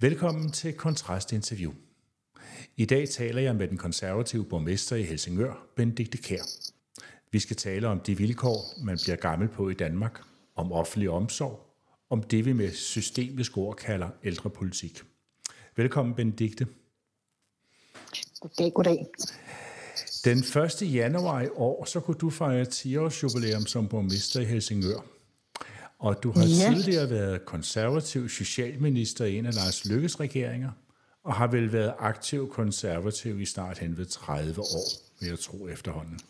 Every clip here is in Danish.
Velkommen til Kontrast Interview. I dag taler jeg med den konservative borgmester i Helsingør, Benedikte Kær. Vi skal tale om de vilkår, man bliver gammel på i Danmark, om offentlig omsorg, om det vi med systemisk ord kalder ældrepolitik. Velkommen, Benedikte. Goddag, goddag. Den 1. januar i år, så kunne du fejre 10 års jubilæum som borgmester i Helsingør. Og du har ja. tidligere været konservativ socialminister i en af Lars Lykkes regeringer, og har vel været aktiv konservativ i snart hen ved 30 år, vil jeg tro efterhånden.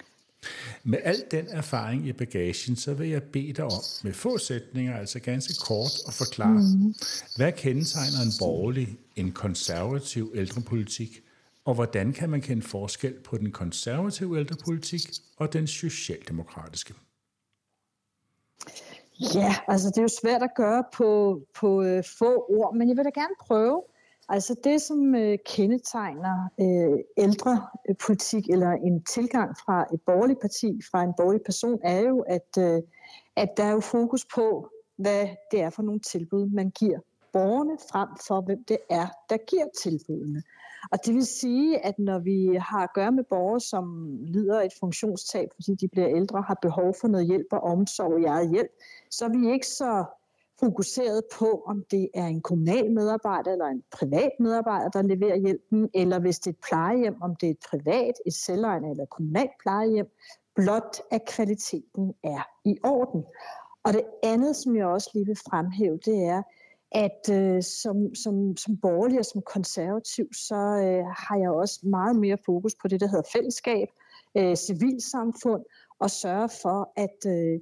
Med al den erfaring i bagagen, så vil jeg bede dig om, med få sætninger, altså ganske kort, at forklare, mm. hvad kendetegner en borgerlig, en konservativ ældrepolitik, og hvordan kan man kende forskel på den konservative ældrepolitik og den socialdemokratiske? Ja, altså det er jo svært at gøre på, på øh, få ord, men jeg vil da gerne prøve. Altså det, som øh, kendetegner øh, ældrepolitik øh, eller en tilgang fra et borgerligt parti, fra en borgerlig person, er jo, at, øh, at der er jo fokus på, hvad det er for nogle tilbud, man giver borgerne, frem for hvem det er, der giver tilbudene. Og det vil sige, at når vi har at gøre med borgere, som lider et funktionstab, fordi de bliver ældre, har behov for noget hjælp og omsorg i eget hjælp, så er vi ikke så fokuseret på, om det er en kommunal medarbejder eller en privat medarbejder, der leverer hjælpen, eller hvis det er et plejehjem, om det er et privat, et selvejende eller et kommunalt plejehjem, blot at kvaliteten er i orden. Og det andet, som jeg også lige vil fremhæve, det er, at øh, som, som, som borgerlig og som konservativ, så øh, har jeg også meget mere fokus på det, der hedder fællesskab, øh, civilsamfund, og sørge for, at, øh,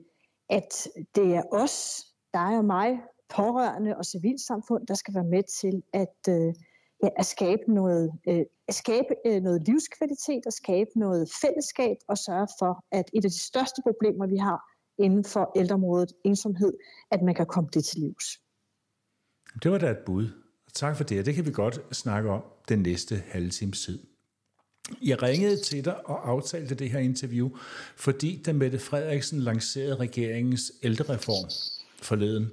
at det er os, dig og mig, pårørende og civilsamfund, der skal være med til at, øh, ja, at skabe noget, øh, at skabe øh, noget livskvalitet og skabe noget fællesskab og sørge for, at et af de største problemer, vi har inden for ældreområdet, ensomhed, at man kan komme det til livs. Det var da et bud. Tak for det, det kan vi godt snakke om den næste halve times tid. Jeg ringede til dig og aftalte det her interview, fordi da Mette Frederiksen lancerede regeringens ældrereform forleden,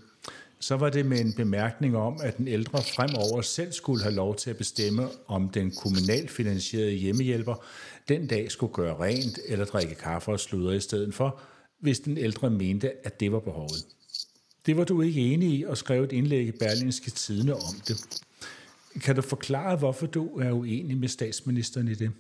så var det med en bemærkning om, at den ældre fremover selv skulle have lov til at bestemme, om den kommunalt finansierede hjemmehjælper den dag skulle gøre rent eller drikke kaffe og sludre i stedet for, hvis den ældre mente, at det var behovet. Det var du ikke enig i og skrev et indlæg i Berlingske Tidene om det. Kan du forklare, hvorfor du er uenig med statsministeren i det?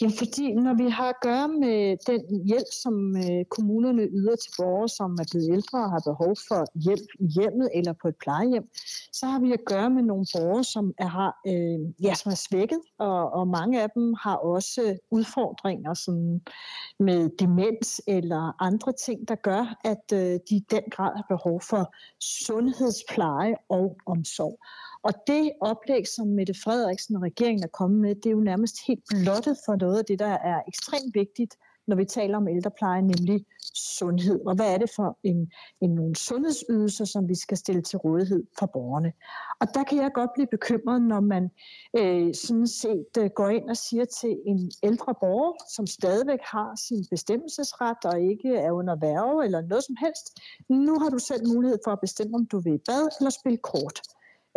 Ja, fordi når vi har at gøre med den hjælp, som øh, kommunerne yder til borgere, som er blevet ældre og har behov for hjælp i hjemmet eller på et plejehjem, så har vi at gøre med nogle borgere, som er, har, øh, ja, som er svækket, og, og mange af dem har også udfordringer som med demens eller andre ting, der gør, at øh, de i den grad har behov for sundhedspleje og omsorg. Og det oplæg, som Mette Frederiksen og regeringen er kommet med, det er jo nærmest helt blottet for noget af det, der er ekstremt vigtigt, når vi taler om ældrepleje, nemlig sundhed. Og hvad er det for en, en nogle sundhedsydelser, som vi skal stille til rådighed for borgerne? Og der kan jeg godt blive bekymret, når man øh, sådan set øh, går ind og siger til en ældre borger, som stadigvæk har sin bestemmelsesret og ikke er under værve eller noget som helst, nu har du selv mulighed for at bestemme, om du vil bad eller spille kort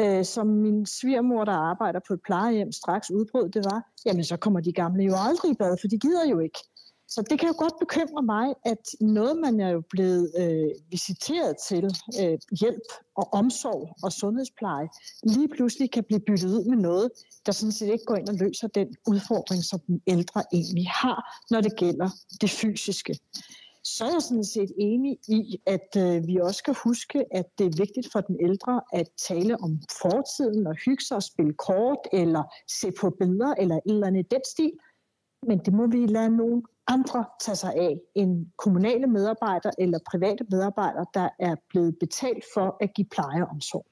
øh, som min svigermor, der arbejder på et plejehjem, straks udbrød, det var, jamen så kommer de gamle jo aldrig i bad, for de gider jo ikke. Så det kan jo godt bekymre mig, at noget, man er jo blevet øh, visiteret til, øh, hjælp og omsorg og sundhedspleje, lige pludselig kan blive byttet ud med noget, der sådan set ikke går ind og løser den udfordring, som den ældre egentlig har, når det gælder det fysiske så er jeg sådan set enig i, at øh, vi også skal huske, at det er vigtigt for den ældre at tale om fortiden og hygge sig og spille kort, eller se på billeder, eller et eller andet i den stil. Men det må vi lade nogen andre tage sig af end kommunale medarbejdere eller private medarbejdere, der er blevet betalt for at give pleje og omsorg.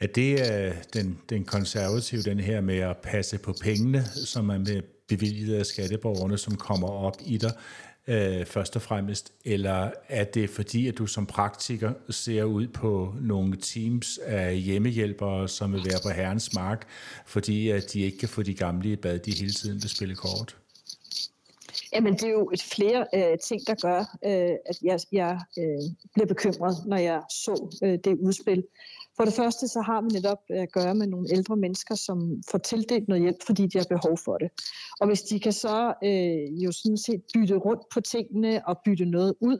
Er det øh, den, den konservative, den her med at passe på pengene, som er med bevilget af skatteborgerne, som kommer op i dig? Øh, først og fremmest, eller er det fordi, at du som praktiker ser ud på nogle teams af hjemmehjælpere, som vil være på herrens mark, fordi at de ikke kan få de gamle i bad, de hele tiden vil spille kort? Jamen, det er jo et flere øh, ting, der gør, øh, at jeg, jeg øh, bliver bekymret, når jeg så øh, det udspil. For det første, så har vi netop øh, at gøre med nogle ældre mennesker, som får tildelt noget hjælp, fordi de har behov for det. Og hvis de kan så øh, jo sådan set bytte rundt på tingene og bytte noget ud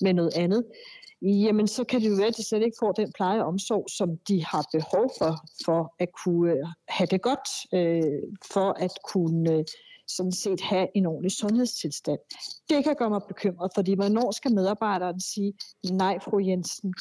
med noget andet, jamen så kan det jo være, at de slet ikke får den pleje og omsorg, som de har behov for, for at kunne øh, have det godt, øh, for at kunne øh, sådan set have en ordentlig sundhedstilstand. Det kan gøre mig bekymret, fordi hvornår skal medarbejderen sige, nej fru Jensen,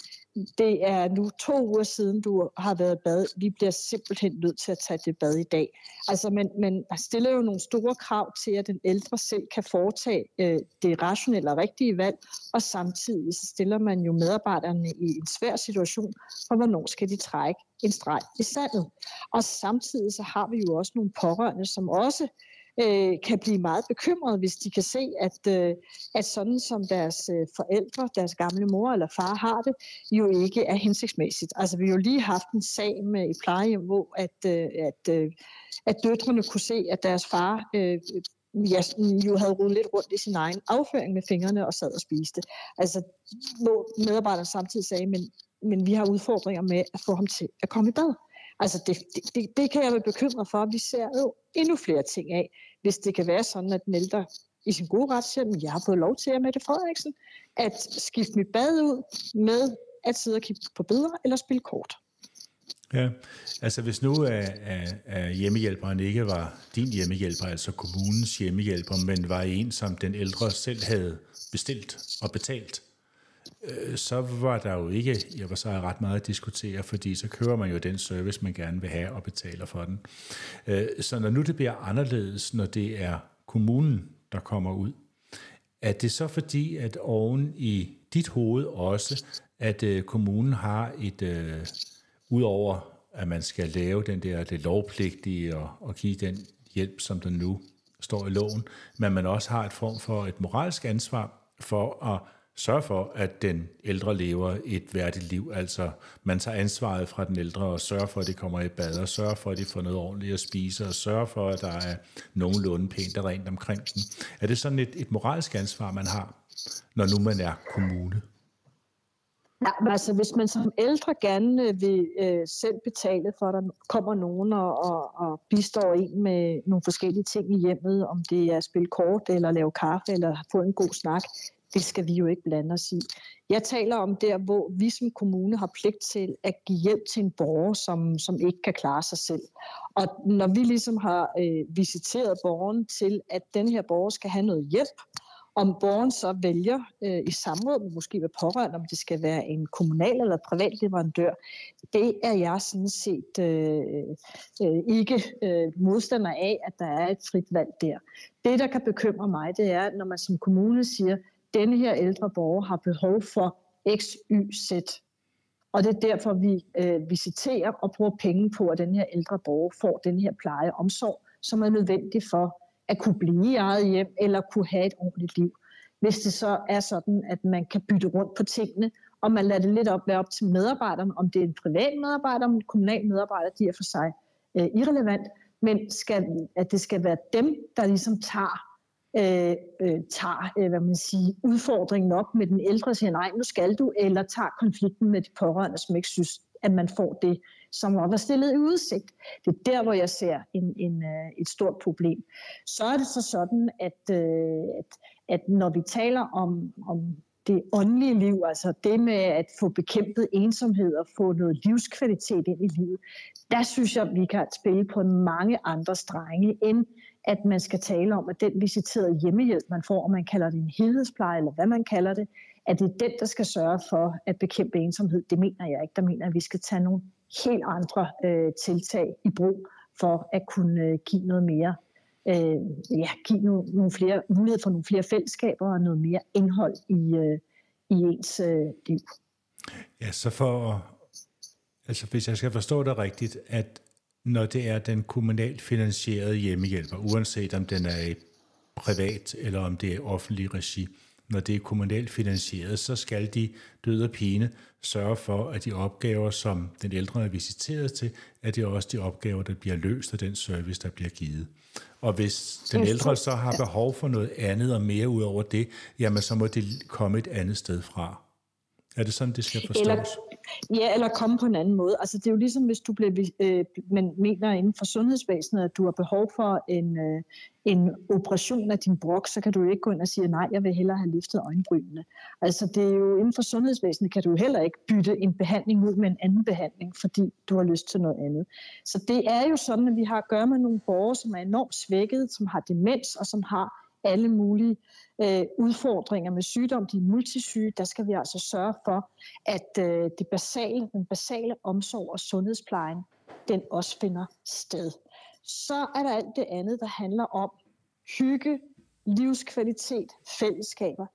det er nu to uger siden, du har været bad. Vi bliver simpelthen nødt til at tage det bad i dag. Altså, man, man stiller jo nogle store krav til, at den ældre selv kan foretage øh, det rationelle og rigtige valg, og samtidig så stiller man jo medarbejderne i en svær situation, for hvornår skal de trække en streg i sandet. Og samtidig så har vi jo også nogle pårørende, som også øh, Øh, kan blive meget bekymrede, hvis de kan se, at, øh, at sådan som deres øh, forældre, deres gamle mor eller far har det, jo ikke er hensigtsmæssigt. Altså vi har jo lige haft en sag med et plejehjem, hvor at, øh, at, øh, at døtrene kunne se, at deres far øh, ja, jo havde rodet lidt rundt i sin egen afføring med fingrene og sad og spiste. Altså, hvor medarbejderne samtidig sagde, men, men vi har udfordringer med at få ham til at komme i bad. Altså det, det, det kan jeg være bekymret for. Vi ser jo endnu flere ting af, hvis det kan være sådan, at den ældre i sin gode ret siger, at jeg har fået lov til at Mette Frederiksen at skifte mit bad ud med at sidde og kigge på billeder eller spille kort. Ja, altså hvis nu er, er, er hjemmehjælperen ikke var din hjemmehjælper, altså kommunens hjemmehjælper, men var en, som den ældre selv havde bestilt og betalt, Øh, så var der jo ikke jeg var så ret meget at diskutere, fordi så kører man jo den service, man gerne vil have og betaler for den. Øh, så når nu det bliver anderledes, når det er kommunen, der kommer ud, er det så fordi, at oven i dit hoved også, at øh, kommunen har et, øh, udover at man skal lave den der det lovpligtige og, og give den hjælp, som der nu står i loven, men man også har et form for et moralsk ansvar for at sørge for, at den ældre lever et værdigt liv. Altså, man tager ansvaret fra den ældre og sørger for, at de kommer i bad, og sørger for, at de får noget ordentligt at spise, og sørger for, at der er nogenlunde pænt og rent omkring dem. Er det sådan et, et moralsk ansvar, man har, når nu man er kommune? Ja, altså hvis man som ældre gerne øh, vil øh, selv betale for, at der kommer nogen og, og, og bistår en med nogle forskellige ting i hjemmet, om det er at spille kort, eller lave kaffe, eller få en god snak, det skal vi jo ikke blande os i. Jeg taler om der, hvor vi som kommune har pligt til at give hjælp til en borger, som, som ikke kan klare sig selv. Og når vi ligesom har øh, visiteret borgeren til, at den her borger skal have noget hjælp, om borgeren så vælger øh, i samråd, måske med pårørende, om det skal være en kommunal eller privat leverandør, det er jeg sådan set øh, øh, ikke øh, modstander af, at der er et frit valg der. Det, der kan bekymre mig, det er, når man som kommune siger, denne her ældre borger har behov for X, Y, Z. Og det er derfor, vi øh, visiterer og bruger penge på, at den her ældre borger får den her pleje og omsorg, som er nødvendig for at kunne blive i eget hjem eller kunne have et ordentligt liv. Hvis det så er sådan, at man kan bytte rundt på tingene, og man lader det lidt op, være op til medarbejderne, om det er en privat medarbejder, om en kommunal medarbejder, de er for sig øh, irrelevant, men skal, at det skal være dem, der ligesom tager øh, øh, tager øh, hvad man siger, udfordringen op med den ældre og siger, nej, nu skal du, eller tager konflikten med de pårørende, som ikke synes, at man får det, som var stillet i udsigt. Det er der, hvor jeg ser en, en, øh, et stort problem. Så er det så sådan, at, øh, at, at når vi taler om, om det åndelige liv, altså det med at få bekæmpet ensomhed og få noget livskvalitet ind i livet, der synes jeg, vi kan spille på mange andre strenge end at man skal tale om, at den visiterede hjemmehjælp, man får, om man kalder det en helhedspleje, eller hvad man kalder det, at det er den, der skal sørge for at bekæmpe ensomhed. Det mener jeg ikke. Der mener at vi skal tage nogle helt andre øh, tiltag i brug for at kunne øh, give noget mere, øh, ja, give nogle, nogle flere mulighed for nogle flere fællesskaber og noget mere indhold i, øh, i ens øh, liv. Ja, så for, altså hvis jeg skal forstå det rigtigt, at når det er den kommunalt finansierede hjemmehjælper, uanset om den er i privat eller om det er offentlig regi, når det er kommunalt finansieret, så skal de døde og pine sørge for, at de opgaver, som den ældre er visiteret til, at det er også de opgaver, der bliver løst af den service, der bliver givet. Og hvis den ældre så har behov for noget andet og mere ud over det, jamen så må det komme et andet sted fra. Er det sådan, det skal forstås? Eller, ja, eller komme på en anden måde. Altså, det er jo ligesom, hvis du bliver, øh, man mener inden for sundhedsvæsenet, at du har behov for en, øh, en operation af din brok, så kan du jo ikke gå ind og sige, nej, jeg vil hellere have løftet øjenbrynene. Altså, det er jo inden for sundhedsvæsenet, kan du jo heller ikke bytte en behandling ud med en anden behandling, fordi du har lyst til noget andet. Så det er jo sådan, at vi har at gøre med nogle borgere, som er enormt svækket, som har demens og som har alle mulige øh, udfordringer med sygdom, de er multisyge, der skal vi altså sørge for, at øh, det basale, den basale omsorg og sundhedsplejen, den også finder sted. Så er der alt det andet, der handler om hygge, livskvalitet, fællesskaber.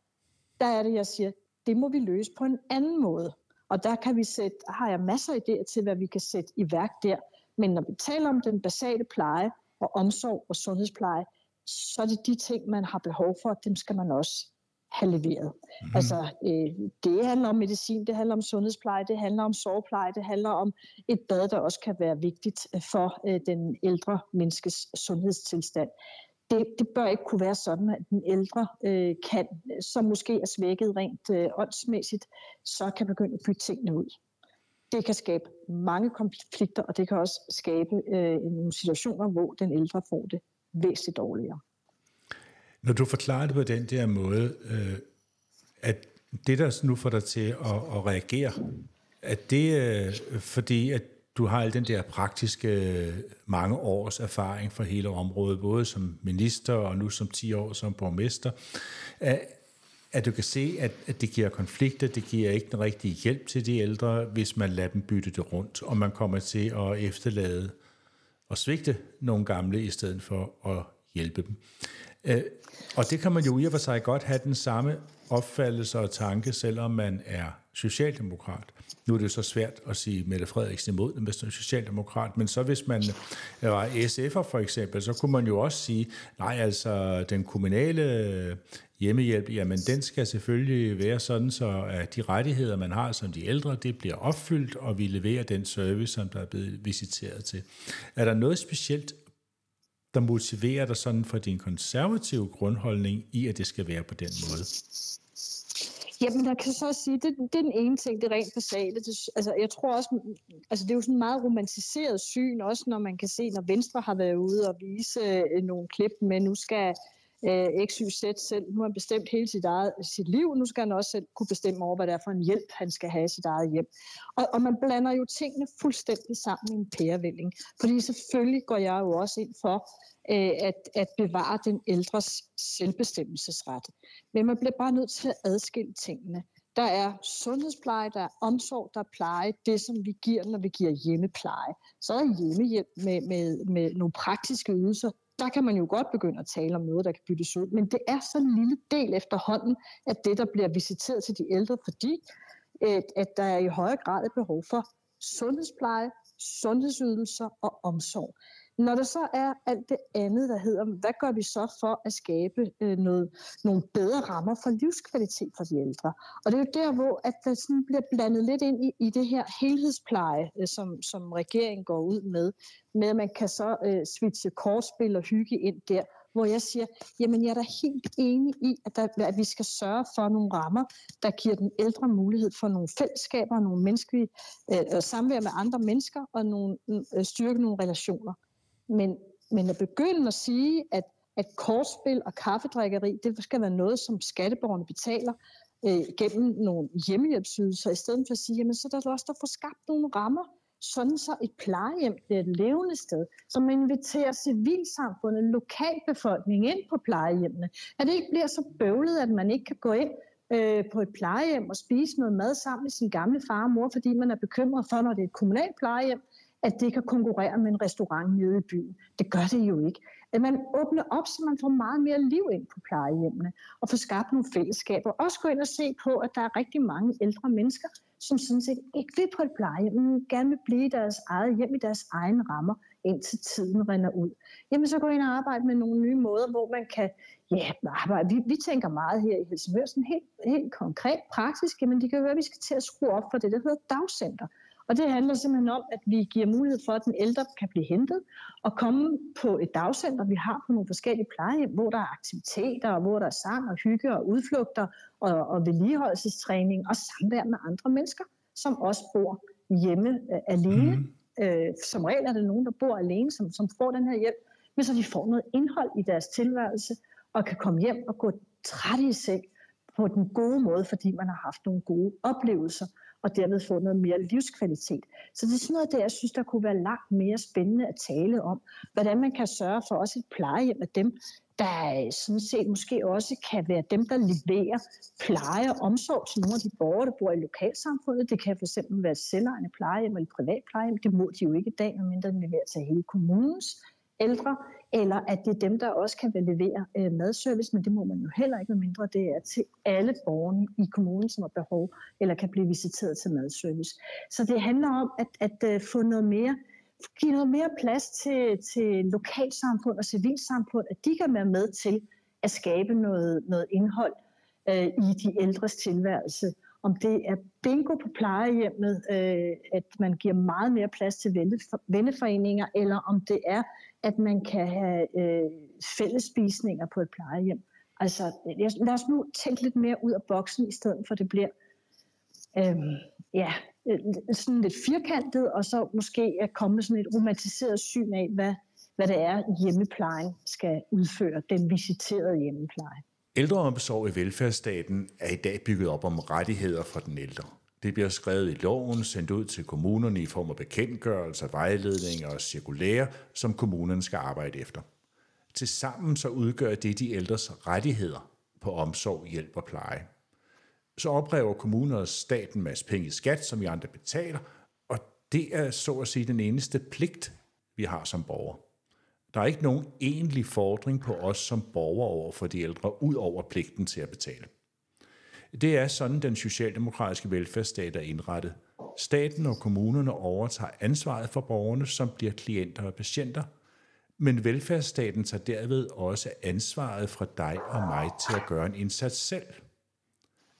Der er det, jeg siger, det må vi løse på en anden måde. Og der kan vi sætte, har jeg masser af idéer til, hvad vi kan sætte i værk der. Men når vi taler om den basale pleje og omsorg og sundhedspleje, så er det de ting, man har behov for, dem skal man også have leveret. Mm-hmm. Altså, øh, det handler om medicin, det handler om sundhedspleje, det handler om sovepleje, det handler om et bad, der også kan være vigtigt øh, for øh, den ældre menneskes sundhedstilstand. Det, det bør ikke kunne være sådan, at den ældre øh, kan, som måske er svækket rent øh, åndsmæssigt, så kan begynde at bytte tingene ud. Det kan skabe mange konflikter, og det kan også skabe øh, nogle situationer, hvor den ældre får det væsentligt dårligere. Når du forklarer det på den der måde, øh, at det, der nu får dig til at, at reagere, at det øh, fordi, at du har al den der praktiske øh, mange års erfaring fra hele området, både som minister og nu som 10 år som borgmester, at, at du kan se, at, at det giver konflikter, det giver ikke den rigtige hjælp til de ældre, hvis man lader dem bytte det rundt, og man kommer til at efterlade og svigte nogle gamle, i stedet for at hjælpe dem. Øh, og det kan man jo i og for sig godt have den samme opfattelse og tanke, selvom man er socialdemokrat. Nu er det jo så svært at sige Mette Frederiksen imod den, hvis man er socialdemokrat, men så hvis man øh, var SF'er for eksempel, så kunne man jo også sige, nej altså den kommunale øh, hjemmehjælp, jamen den skal selvfølgelig være sådan, så at de rettigheder, man har som de ældre, det bliver opfyldt, og vi leverer den service, som der er blevet visiteret til. Er der noget specielt der motiverer dig sådan for din konservative grundholdning i, at det skal være på den måde? Jamen, der kan så sige, det, det er den ene ting, det er rent basale. Det, altså, jeg tror også, altså, det er jo sådan en meget romantiseret syn, også når man kan se, når Venstre har været ude og vise øh, nogle klip med, nu skal øh, XYZ selv, nu har han bestemt hele sit, eget, sit liv, nu skal han også selv kunne bestemme over, hvad det er for en hjælp, han skal have i sit eget hjem. Og, og man blander jo tingene fuldstændig sammen i en pærevælling. Fordi selvfølgelig går jeg jo også ind for, øh, at, at bevare den ældres selvbestemmelsesret. Men man bliver bare nødt til at adskille tingene. Der er sundhedspleje, der er omsorg, der er pleje, det som vi giver, når vi giver hjemmepleje. Så er der hjemmehjælp med, med, med nogle praktiske ydelser. Der kan man jo godt begynde at tale om noget, der kan byttes ud. Men det er så en lille del efterhånden af det, der bliver visiteret til de ældre, fordi at, at der er i højere grad et behov for sundhedspleje, sundhedsydelser og omsorg. Når der så er alt det andet, der hedder, hvad gør vi så for at skabe øh, noget, nogle bedre rammer for livskvalitet for de ældre? Og det er jo der, hvor at der sådan bliver blandet lidt ind i, i det her helhedspleje, øh, som, som regeringen går ud med, med at man kan så øh, switche kortspil og hygge ind der, hvor jeg siger, jamen jeg er da helt enig i, at, der, at vi skal sørge for nogle rammer, der giver den ældre mulighed for nogle fællesskaber, nogle menneskelige øh, øh samvær med andre mennesker og nogle, øh, styrke nogle relationer. Men, men at begynde at sige, at, at kortspil og kaffedrikkeri, det skal være noget, som skatteborgerne betaler øh, gennem nogle hjemmehjælpsydelser, i stedet for at sige, jamen så er der også der får skabt nogle rammer, sådan så et plejehjem bliver et levende sted, som inviterer civilsamfundet, lokalbefolkningen ind på plejehjemmene. At det ikke bliver så bøvlet, at man ikke kan gå ind øh, på et plejehjem og spise noget mad sammen med sin gamle far og mor, fordi man er bekymret for, når det er et kommunalt plejehjem, at det kan konkurrere med en restaurant nede i byen. Det gør det jo ikke. At man åbner op, så man får meget mere liv ind på plejehjemmene, og får skabt nogle fællesskaber. Også gå ind og se på, at der er rigtig mange ældre mennesker, som sådan set ikke vil på et plejehjem, men gerne vil blive i deres eget hjem, i deres egne rammer, indtil tiden render ud. Jamen så gå ind og arbejde med nogle nye måder, hvor man kan ja, arbejde. Vi, vi tænker meget her i Helsingør, sådan helt, helt konkret, praktisk, men det kan være, at vi skal til at skrue op for det, der hedder dagcenter. Og det handler simpelthen om, at vi giver mulighed for, at den ældre kan blive hentet og komme på et dagcenter, vi har på nogle forskellige plejehjem, hvor der er aktiviteter, og hvor der er sang og hygge og udflugter og, og vedligeholdelsestræning og samvær med andre mennesker, som også bor hjemme øh, alene. Mm. Øh, som regel er det nogen, der bor alene, som, som får den her hjælp, men så de får noget indhold i deres tilværelse og kan komme hjem og gå træt i seng på den gode måde, fordi man har haft nogle gode oplevelser og derved få noget mere livskvalitet. Så det er sådan noget, der jeg synes, der kunne være langt mere spændende at tale om. Hvordan man kan sørge for også et plejehjem af dem, der sådan set måske også kan være dem, der leverer pleje og omsorg til nogle af de borgere, der bor i lokalsamfundet. Det kan fx være et selvejende plejehjem eller et privat plejehjem. Det må de jo ikke i dag, medmindre de leverer til hele kommunens ældre eller at det er dem, der også kan levere øh, madservice, men det må man jo heller ikke, mindre det er til alle borgerne i kommunen, som har behov, eller kan blive visiteret til madservice. Så det handler om at, at øh, få noget mere give noget mere plads til, til lokalsamfund og civilsamfund, at de kan være med til at skabe noget, noget indhold øh, i de ældres tilværelse. Om det er bingo på plejehjemmet, øh, at man giver meget mere plads til venneforeninger, eller om det er at man kan have øh, fællesspisninger på et plejehjem. Altså, lad os nu tænke lidt mere ud af boksen, i stedet for det bliver øh, ja, sådan lidt firkantet, og så måske at komme med sådan et romantiseret syn af, hvad, hvad det er, hjemmeplejen skal udføre, den visiterede hjemmepleje. Ældreomsorg i velfærdsstaten er i dag bygget op om rettigheder for den ældre. Det bliver skrevet i loven, sendt ud til kommunerne i form af bekendtgørelser, vejledninger og cirkulære, som kommunerne skal arbejde efter. Tilsammen så udgør det de ældres rettigheder på omsorg, hjælp og pleje. Så opræver kommuner og staten en masse penge i skat, som vi andre betaler, og det er så at sige den eneste pligt, vi har som borgere. Der er ikke nogen egentlig fordring på os som borgere over for de ældre, ud over pligten til at betale. Det er sådan, den socialdemokratiske velfærdsstat er indrettet. Staten og kommunerne overtager ansvaret for borgerne, som bliver klienter og patienter, men velfærdsstaten tager derved også ansvaret fra dig og mig til at gøre en indsats selv.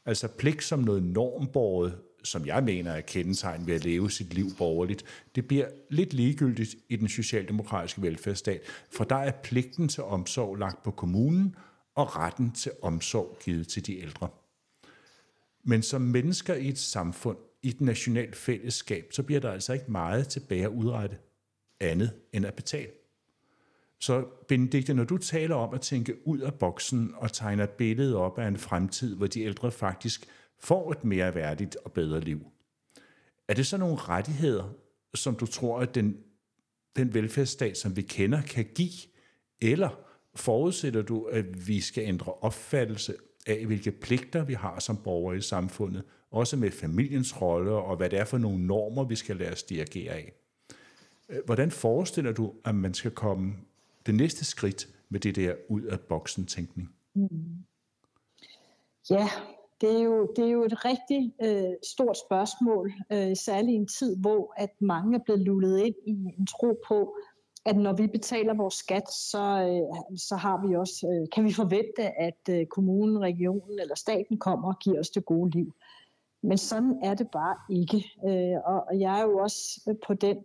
Altså pligt som noget normborget, som jeg mener er kendetegn ved at leve sit liv borgerligt, det bliver lidt ligegyldigt i den socialdemokratiske velfærdsstat, for der er pligten til omsorg lagt på kommunen og retten til omsorg givet til de ældre. Men som mennesker i et samfund, i et nationalt fællesskab, så bliver der altså ikke meget tilbage at udrette andet end at betale. Så Benedikte, når du taler om at tænke ud af boksen og tegner et billede op af en fremtid, hvor de ældre faktisk får et mere værdigt og bedre liv, er det så nogle rettigheder, som du tror, at den, den velfærdsstat, som vi kender, kan give? Eller forudsætter du, at vi skal ændre opfattelse af, hvilke pligter vi har som borgere i samfundet, også med familiens rolle og hvad det er for nogle normer, vi skal lade os dirigere af. Øh, hvordan forestiller du, at man skal komme det næste skridt med det der ud af boksen tænkning? Mm. Ja, det er, jo, det er jo et rigtig øh, stort spørgsmål, øh, særligt i en tid, hvor at mange er blevet lullet ind i en tro på, at når vi betaler vores skat, så, øh, så har vi også, øh, kan vi forvente, at øh, kommunen, regionen eller staten kommer og giver os det gode liv. Men sådan er det bare ikke. Øh, og jeg er jo også på den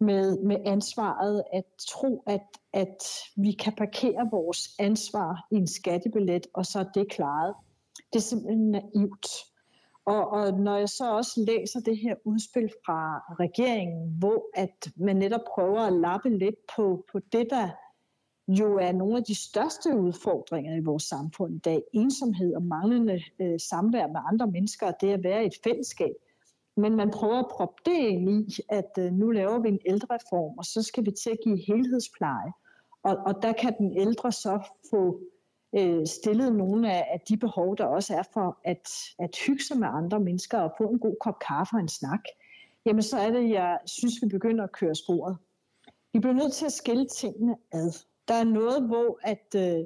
med, med ansvaret at tro, at, at vi kan parkere vores ansvar i en skattebillet, og så er det klaret. Det er simpelthen naivt. Og, og når jeg så også læser det her udspil fra regeringen, hvor at man netop prøver at lappe lidt på, på det, der jo er nogle af de største udfordringer i vores samfund i dag, ensomhed og manglende øh, samvær med andre mennesker, og det at være i et fællesskab. Men man prøver at proppe det ind i, at øh, nu laver vi en ældrereform, og så skal vi til at give helhedspleje. Og, og der kan den ældre så få øh, stillet nogle af, af de behov, der også er for at, at hygge sig med andre mennesker og få en god kop kaffe og en snak. jamen så er det, jeg synes, vi begynder at køre sporet. Vi bliver nødt til at skille tingene ad. Der er noget, hvor at, øh,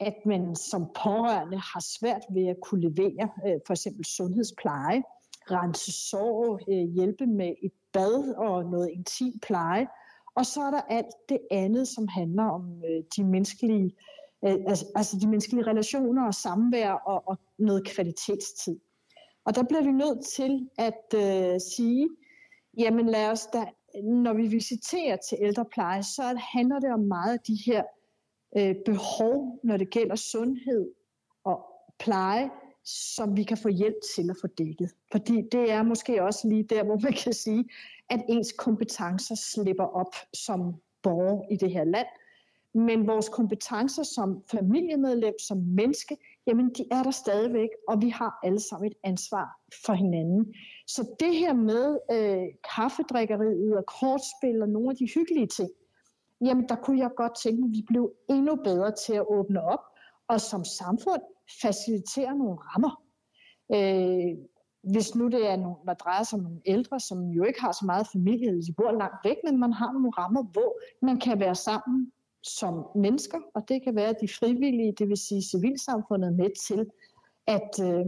at man som pårørende har svært ved at kunne levere øh, for eksempel sundhedspleje, rense sår, øh, hjælpe med et bad og noget intim pleje. Og så er der alt det andet, som handler om øh, de menneskelige Øh, altså, altså de menneskelige relationer og samvær og, og noget kvalitetstid. Og der bliver vi nødt til at øh, sige, jamen lad os da, når vi visiterer til ældrepleje, så handler det om meget af de her øh, behov, når det gælder sundhed og pleje, som vi kan få hjælp til at få dækket. Fordi det er måske også lige der, hvor man kan sige, at ens kompetencer slipper op som borger i det her land. Men vores kompetencer som familiemedlem, som menneske, jamen de er der stadigvæk, og vi har alle sammen et ansvar for hinanden. Så det her med øh, kaffedrikkeriet og kortspil og nogle af de hyggelige ting, jamen der kunne jeg godt tænke at vi blev endnu bedre til at åbne op, og som samfund facilitere nogle rammer. Øh, hvis nu det er nogle, der drejer sig om nogle ældre, som jo ikke har så meget familie, eller de bor langt væk, men man har nogle rammer, hvor man kan være sammen som mennesker, og det kan være de frivillige, det vil sige civilsamfundet, med til at, øh,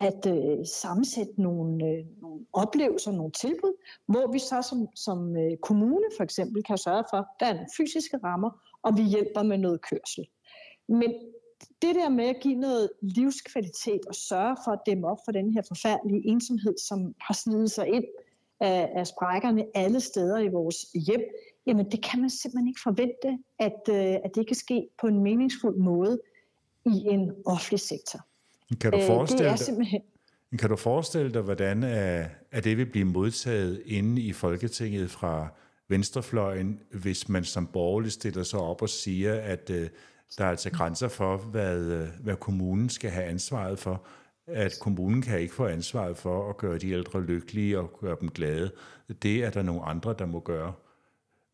at øh, sammensætte nogle, øh, nogle oplevelser, nogle tilbud, hvor vi så som, som øh, kommune for eksempel kan sørge for, at der er nogle fysiske rammer, og vi hjælper med noget kørsel. Men det der med at give noget livskvalitet og sørge for at dæmme op for den her forfærdelige ensomhed, som har sniget sig ind af, af sprækkerne alle steder i vores hjem, jamen det kan man simpelthen ikke forvente, at, øh, at det kan ske på en meningsfuld måde i en offentlig sektor. Kan du øh, forestille, det er simpelthen... kan du forestille dig, hvordan er, er det vil blive modtaget inde i Folketinget fra venstrefløjen, hvis man som borgerlig stiller sig op og siger, at uh, der er altså grænser for, hvad, uh, hvad kommunen skal have ansvaret for, at kommunen kan ikke få ansvaret for at gøre de ældre lykkelige og gøre dem glade. Det er der nogle andre, der må gøre.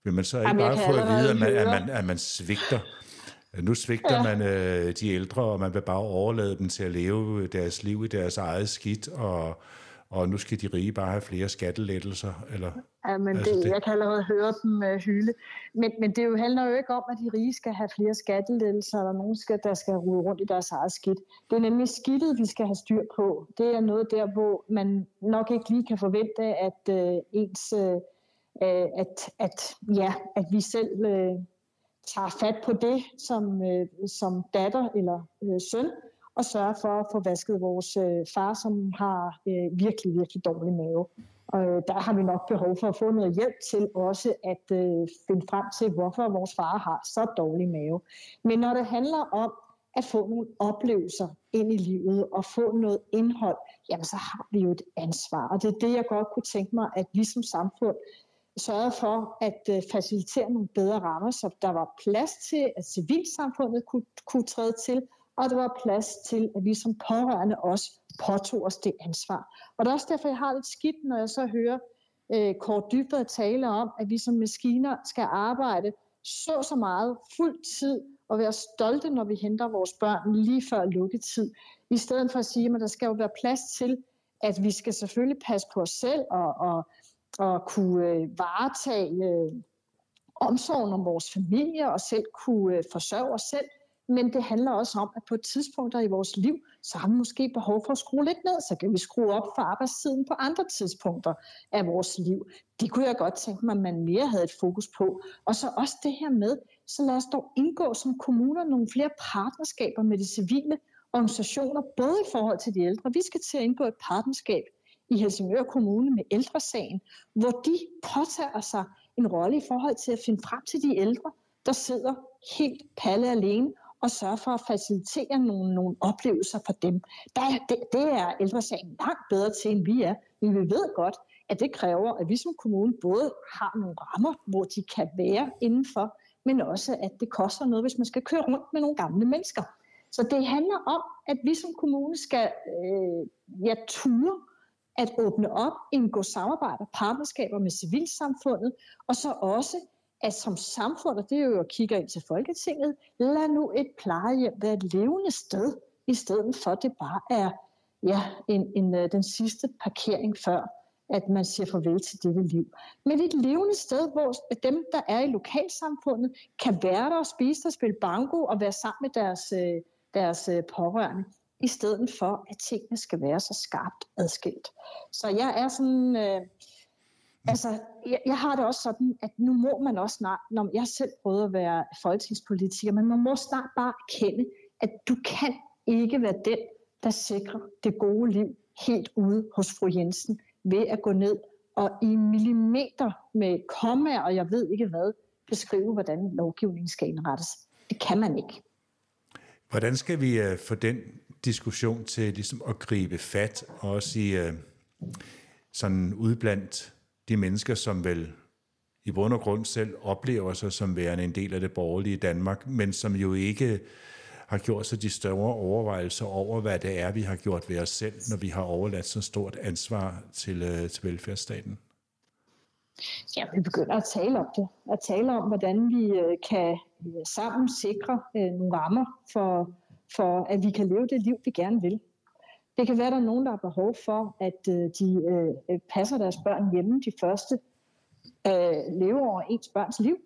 Vil man så ikke Jamen, bare få at vide, at man, at, man, at man svigter? Nu svigter ja. man øh, de ældre, og man vil bare overlade dem til at leve deres liv i deres eget skidt, og, og nu skal de rige bare have flere skattelettelser. Eller, ja, men altså det, det, jeg kan allerede høre dem uh, hyle. Men, men det jo handler jo ikke om, at de rige skal have flere skattelettelser, eller nogen, skal, der skal rude rundt i deres eget skidt. Det er nemlig skidtet, vi skal have styr på. Det er noget der, hvor man nok ikke lige kan forvente, at uh, ens... Uh, øh, at, at, ja, at vi selv øh, tager fat på det som, øh, som datter eller øh, søn, og sørger for at få vasket vores øh, far, som har øh, virkelig, virkelig dårlig mave. Og øh, der har vi nok behov for at få noget hjælp til også at øh, finde frem til, hvorfor vores far har så dårlig mave. Men når det handler om at få nogle oplevelser ind i livet og få noget indhold, jamen så har vi jo et ansvar. Og det er det, jeg godt kunne tænke mig, at vi som samfund sørget for at øh, facilitere nogle bedre rammer, så der var plads til, at civilsamfundet kunne, kunne træde til, og der var plads til, at vi som pårørende også påtog os det ansvar. Og det er også derfor, jeg har lidt skidt, når jeg så hører øh, Kort Dybvad tale om, at vi som maskiner skal arbejde så så meget fuld tid og være stolte, når vi henter vores børn lige før lukketid. I stedet for at sige, at der skal jo være plads til, at vi skal selvfølgelig passe på os selv og, og at kunne øh, varetage øh, omsorgen om vores familie og selv kunne øh, forsørge os selv. Men det handler også om, at på et tidspunkt i vores liv, så har vi måske behov for at skrue lidt ned, så kan vi skrue op for arbejdstiden på andre tidspunkter af vores liv. Det kunne jeg godt tænke mig, at man mere havde et fokus på. Og så også det her med, så lad os dog indgå som kommuner nogle flere partnerskaber med de civile organisationer, både i forhold til de ældre. Vi skal til at indgå et partnerskab i Helsingør Kommune med ældresagen, hvor de påtager sig en rolle i forhold til at finde frem til de ældre, der sidder helt palle alene og sørge for at facilitere nogle, nogle oplevelser for dem. Der, det, det er ældresagen langt bedre til, end vi er. Men vi ved godt, at det kræver, at vi som kommune både har nogle rammer, hvor de kan være indenfor, men også, at det koster noget, hvis man skal køre rundt med nogle gamle mennesker. Så det handler om, at vi som kommune skal øh, ja, ture at åbne op, indgå samarbejder, partnerskaber med civilsamfundet, og så også at som samfund, og det er jo at kigge ind til Folketinget, lad nu et plejehjem være et levende sted, i stedet for at det bare er ja, en, en, øh, den sidste parkering før at man siger farvel til dette liv. Men et levende sted, hvor dem, der er i lokalsamfundet, kan være der og spise og spille banko og være sammen med deres, øh, deres øh, pårørende, i stedet for, at tingene skal være så skarpt adskilt. Så jeg er sådan... Øh, Altså, jeg, jeg har det også sådan, at nu må man også snart, når jeg selv prøver at være folketingspolitiker, men man må snart bare kende, at du kan ikke være den, der sikrer det gode liv helt ude hos fru Jensen ved at gå ned og i millimeter med komma og jeg ved ikke hvad, beskrive, hvordan lovgivningen skal indrettes. Det kan man ikke. Hvordan skal vi øh, få den diskussion til ligesom at gribe fat, også i øh, sådan udblandt de mennesker, som vel i bund og grund selv oplever sig som værende en del af det borgerlige Danmark, men som jo ikke har gjort sig de større overvejelser over, hvad det er, vi har gjort ved os selv, når vi har overladt så stort ansvar til, øh, til velfærdsstaten? Ja, vi begynder at tale om det. At tale om, hvordan vi øh, kan øh, sammen sikre øh, nogle rammer for, for, at vi kan leve det liv, vi gerne vil. Det kan være, at der er nogen, der har behov for, at øh, de øh, øh, passer deres børn hjemme de første leveår af ens børns liv.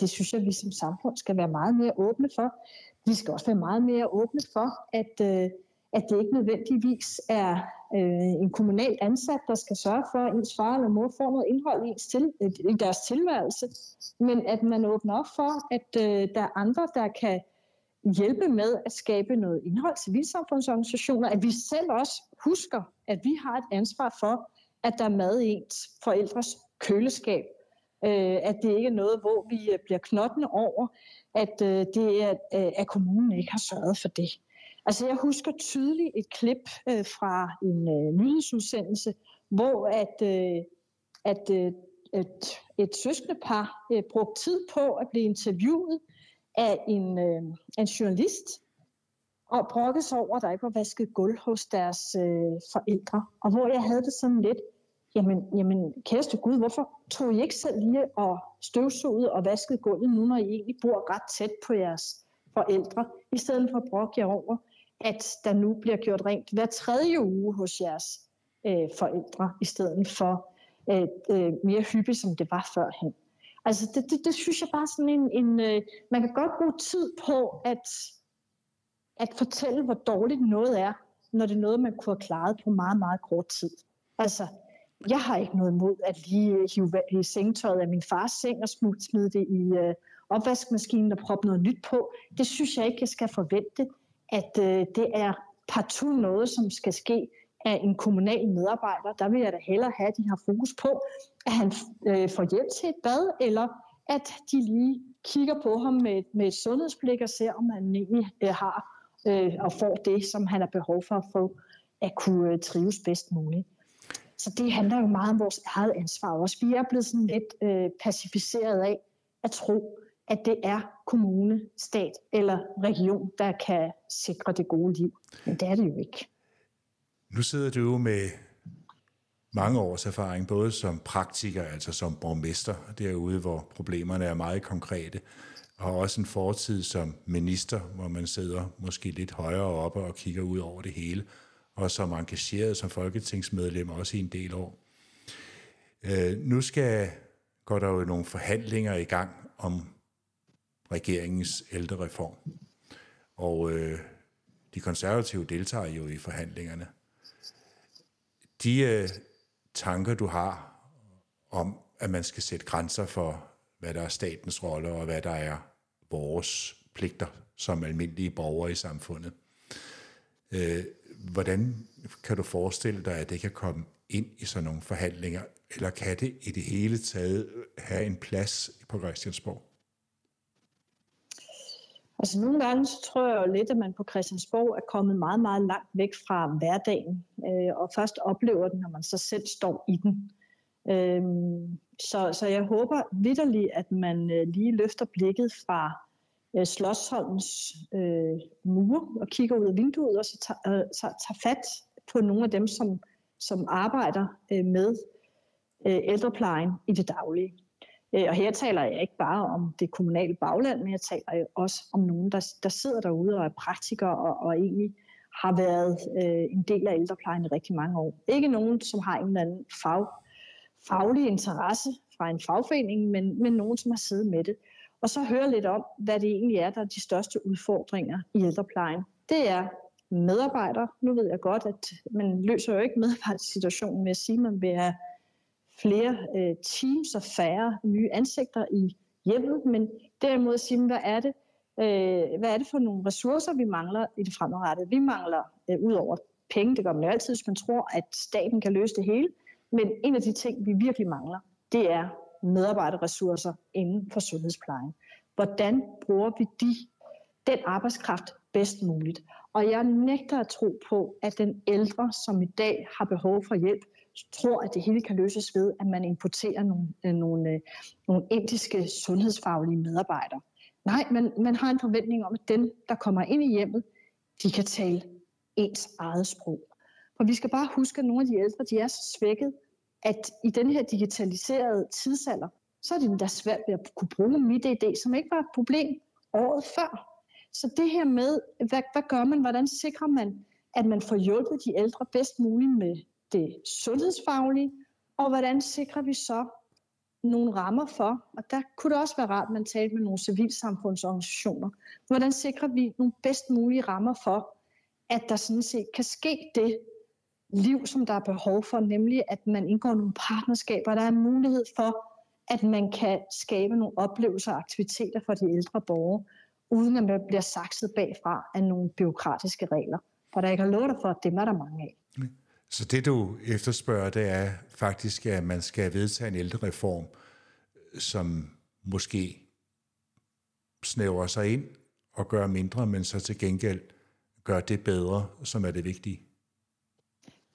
Det synes jeg, vi som samfund skal være meget mere åbne for. Vi skal også være meget mere åbne for, at, øh, at det ikke nødvendigvis er øh, en kommunal ansat, der skal sørge for, at ens far eller mor får noget indhold i, ens til, øh, i deres tilværelse, men at man åbner op for, at øh, der er andre, der kan hjælpe med at skabe noget indhold til civilsamfundsorganisationer, at vi selv også husker, at vi har et ansvar for, at der er mad i ens forældres køleskab, øh, at det ikke er noget, hvor vi øh, bliver knottende over, at øh, det er, øh, at kommunen ikke har sørget for det. Altså jeg husker tydeligt et klip øh, fra en øh, nyhedsudsendelse, hvor at, øh, at øh, et, et søskende par øh, brugte tid på at blive interviewet af en, øh, en journalist, og brokkede sig over, at der ikke var vasket gulv hos deres øh, forældre. Og hvor jeg havde det sådan lidt, jamen, jamen kæreste Gud, hvorfor tog I ikke selv lige og støvsugede og vaskede gulvet nu, når I egentlig bor ret tæt på jeres forældre, i stedet for at brokke jer over, at der nu bliver gjort rent hver tredje uge hos jeres øh, forældre, i stedet for øh, øh, mere hyppigt, som det var førhen. Altså, det, det, det synes jeg bare sådan en... en øh, man kan godt bruge tid på at, at fortælle, hvor dårligt noget er, når det er noget, man kunne have klaret på meget, meget kort tid. Altså, jeg har ikke noget imod at lige øh, hive sengtøjet af min fars seng og smide det i øh, opvaskemaskinen og proppe noget nyt på. Det synes jeg ikke, jeg skal forvente, at øh, det er partout noget, som skal ske af en kommunal medarbejder. Der vil jeg da hellere have, at de har fokus på, at han øh, får hjælp til et bad, eller at de lige kigger på ham med, med et sundhedsblik og ser, om han egentlig øh, har øh, og får det, som han har behov for at få at kunne øh, trives bedst muligt. Så det handler jo meget om vores eget ansvar også. Vi er blevet sådan lidt øh, pacificeret af at tro, at det er kommune, stat eller region, der kan sikre det gode liv. Men det er det jo ikke. Nu sidder du jo med mange års erfaring, både som praktiker, altså som borgmester, derude, hvor problemerne er meget konkrete, og også en fortid som minister, hvor man sidder måske lidt højere oppe og kigger ud over det hele og som engageret som folketingsmedlem også i en del år. Øh, nu skal går der jo nogle forhandlinger i gang om regeringens ældrereform. Og øh, de konservative deltager jo i forhandlingerne. De øh, tanker, du har om, at man skal sætte grænser for, hvad der er statens rolle, og hvad der er vores pligter som almindelige borgere i samfundet. Øh, hvordan kan du forestille dig, at det kan komme ind i sådan nogle forhandlinger, eller kan det i det hele taget have en plads på Christiansborg? Altså nogle gange så tror jeg jo lidt, at man på Christiansborg er kommet meget, meget langt væk fra hverdagen, øh, og først oplever den, når man så selv står i den. Øh, så, så jeg håber vidderligt, at man øh, lige løfter blikket fra øh, Slottsholmens øh, mure og kigger ud af vinduet og så tager, øh, tager, tager fat på nogle af dem, som, som arbejder øh, med øh, ældreplejen i det daglige. Øh, og her taler jeg ikke bare om det kommunale bagland, men jeg taler jo også om nogen, der, der sidder derude og er praktikere og, og egentlig har været øh, en del af ældreplejen i rigtig mange år. Ikke nogen, som har en eller anden fag, faglig interesse fra en fagforening, men, men nogen, som har siddet med det. Og så høre lidt om, hvad det egentlig er, der er de største udfordringer i ældreplejen. Det er medarbejdere. Nu ved jeg godt, at man løser jo ikke medarbejdersituationen med at sige, at man vil have flere øh, teams og færre nye ansigter i hjemmet, men derimod at sige, hvad er det, øh, hvad er det for nogle ressourcer, vi mangler i det fremadrettede? Vi mangler øh, ud over penge, det gør man jo altid, hvis man tror, at staten kan løse det hele, men en af de ting, vi virkelig mangler, det er medarbejderressourcer inden for sundhedsplejen. Hvordan bruger vi de, den arbejdskraft bedst muligt? Og jeg nægter at tro på, at den ældre, som i dag har behov for hjælp, tror, at det hele kan løses ved, at man importerer nogle, øh, nogle, øh, nogle indiske sundhedsfaglige medarbejdere. Nej, men man har en forventning om, at dem, der kommer ind i hjemmet, de kan tale ens eget sprog. For vi skal bare huske, at nogle af de ældre, de er så svækket, at i den her digitaliserede tidsalder, så er det da svært ved at kunne bruge mit idé, som ikke var et problem året før. Så det her med, hvad, hvad gør man, hvordan sikrer man, at man får hjulpet de ældre bedst muligt med det sundhedsfaglige, og hvordan sikrer vi så nogle rammer for, og der kunne det også være rart, at man talte med nogle civilsamfundsorganisationer, hvordan sikrer vi nogle bedst mulige rammer for, at der sådan set kan ske det liv, som der er behov for, nemlig at man indgår nogle partnerskaber, der er mulighed for, at man kan skabe nogle oplevelser og aktiviteter for de ældre borgere, uden at man bliver sakset bagfra af nogle byråkratiske regler. For der ikke har lovet for, at dem er der mange af. Mm. Så det du efterspørger, det er faktisk, at man skal vedtage en ældrereform, som måske snæver sig ind og gør mindre, men så til gengæld gør det bedre, som er det vigtige.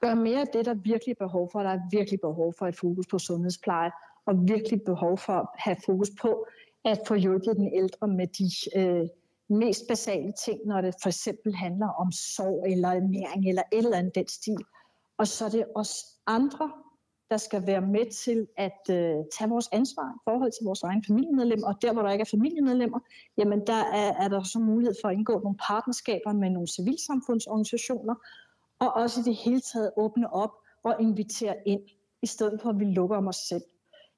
Gør mere af det, der virkelig er behov for. Der er virkelig behov for et fokus på sundhedspleje, og virkelig behov for at have fokus på at få hjulpet den ældre med de øh, mest basale ting, når det for eksempel handler om sorg eller ernæring eller et eller andet den stil. Og så er det os andre, der skal være med til at øh, tage vores ansvar i forhold til vores egen familiemedlemmer. Og der, hvor der ikke er familiemedlemmer, jamen der er, er der så mulighed for at indgå nogle partnerskaber med nogle civilsamfundsorganisationer, og også i det hele taget åbne op og invitere ind, i stedet for at vi lukker om os selv.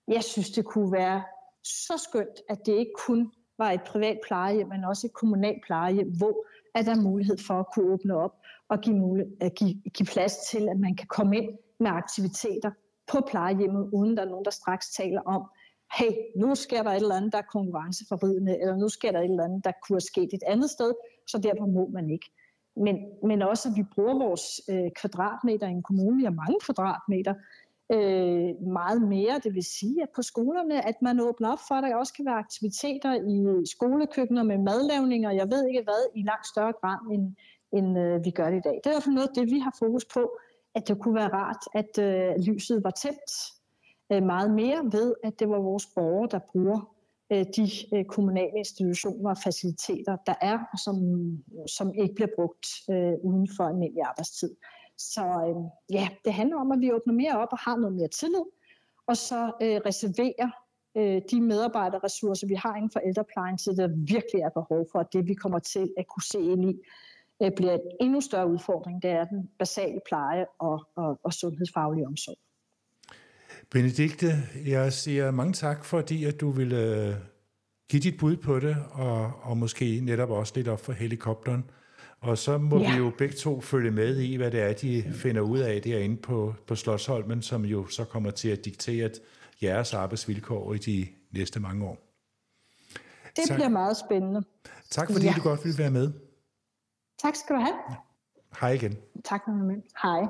Jeg synes, det kunne være så skønt, at det ikke kun var et privat plejehjem, men også et kommunalt plejehjem, hvor er der mulighed for at kunne åbne op og give, mulighed, øh, at give, give plads til, at man kan komme ind med aktiviteter på plejehjemmet, uden der er nogen, der straks taler om, hey, nu sker der et eller andet, der er konkurrenceforridende, eller nu sker der et eller andet, der kunne have sket et andet sted, så derfor må man ikke. Men, men også, at vi bruger vores øh, kvadratmeter i en kommune, vi har mange kvadratmeter, øh, meget mere. Det vil sige, at på skolerne, at man åbner op for, at der også kan være aktiviteter i skolekøkkener med madlavning, og jeg ved ikke hvad, i langt større grad, end, end øh, vi gør det i dag. Det er i hvert fald noget af det, vi har fokus på, at det kunne være rart, at øh, lyset var tændt øh, meget mere ved, at det var vores borgere, der bruger øh, de øh, kommunale institutioner og faciliteter, der er, og som, som ikke bliver brugt øh, uden for almindelig arbejdstid. Så øh, ja, det handler om, at vi åbner mere op og har noget mere tillid, og så øh, reserverer øh, de medarbejderressourcer, vi har inden for ældreplejen, til der virkelig er behov for, at det vi kommer til at kunne se ind i, øh, bliver en endnu større udfordring. Det er den basale pleje og, og, og sundhedsfaglige omsorg. Benedikte, jeg siger mange tak, fordi at du ville øh, give dit bud på det, og, og måske netop også lidt op for helikopteren. Og så må ja. vi jo begge to følge med i, hvad det er, de finder ud af derinde på, på Slottsholmen, som jo så kommer til at diktere jeres arbejdsvilkår i de næste mange år. Det tak. bliver meget spændende. Tak fordi ja. du godt ville være med. Tak skal du have. Hej igen. Tak Hej.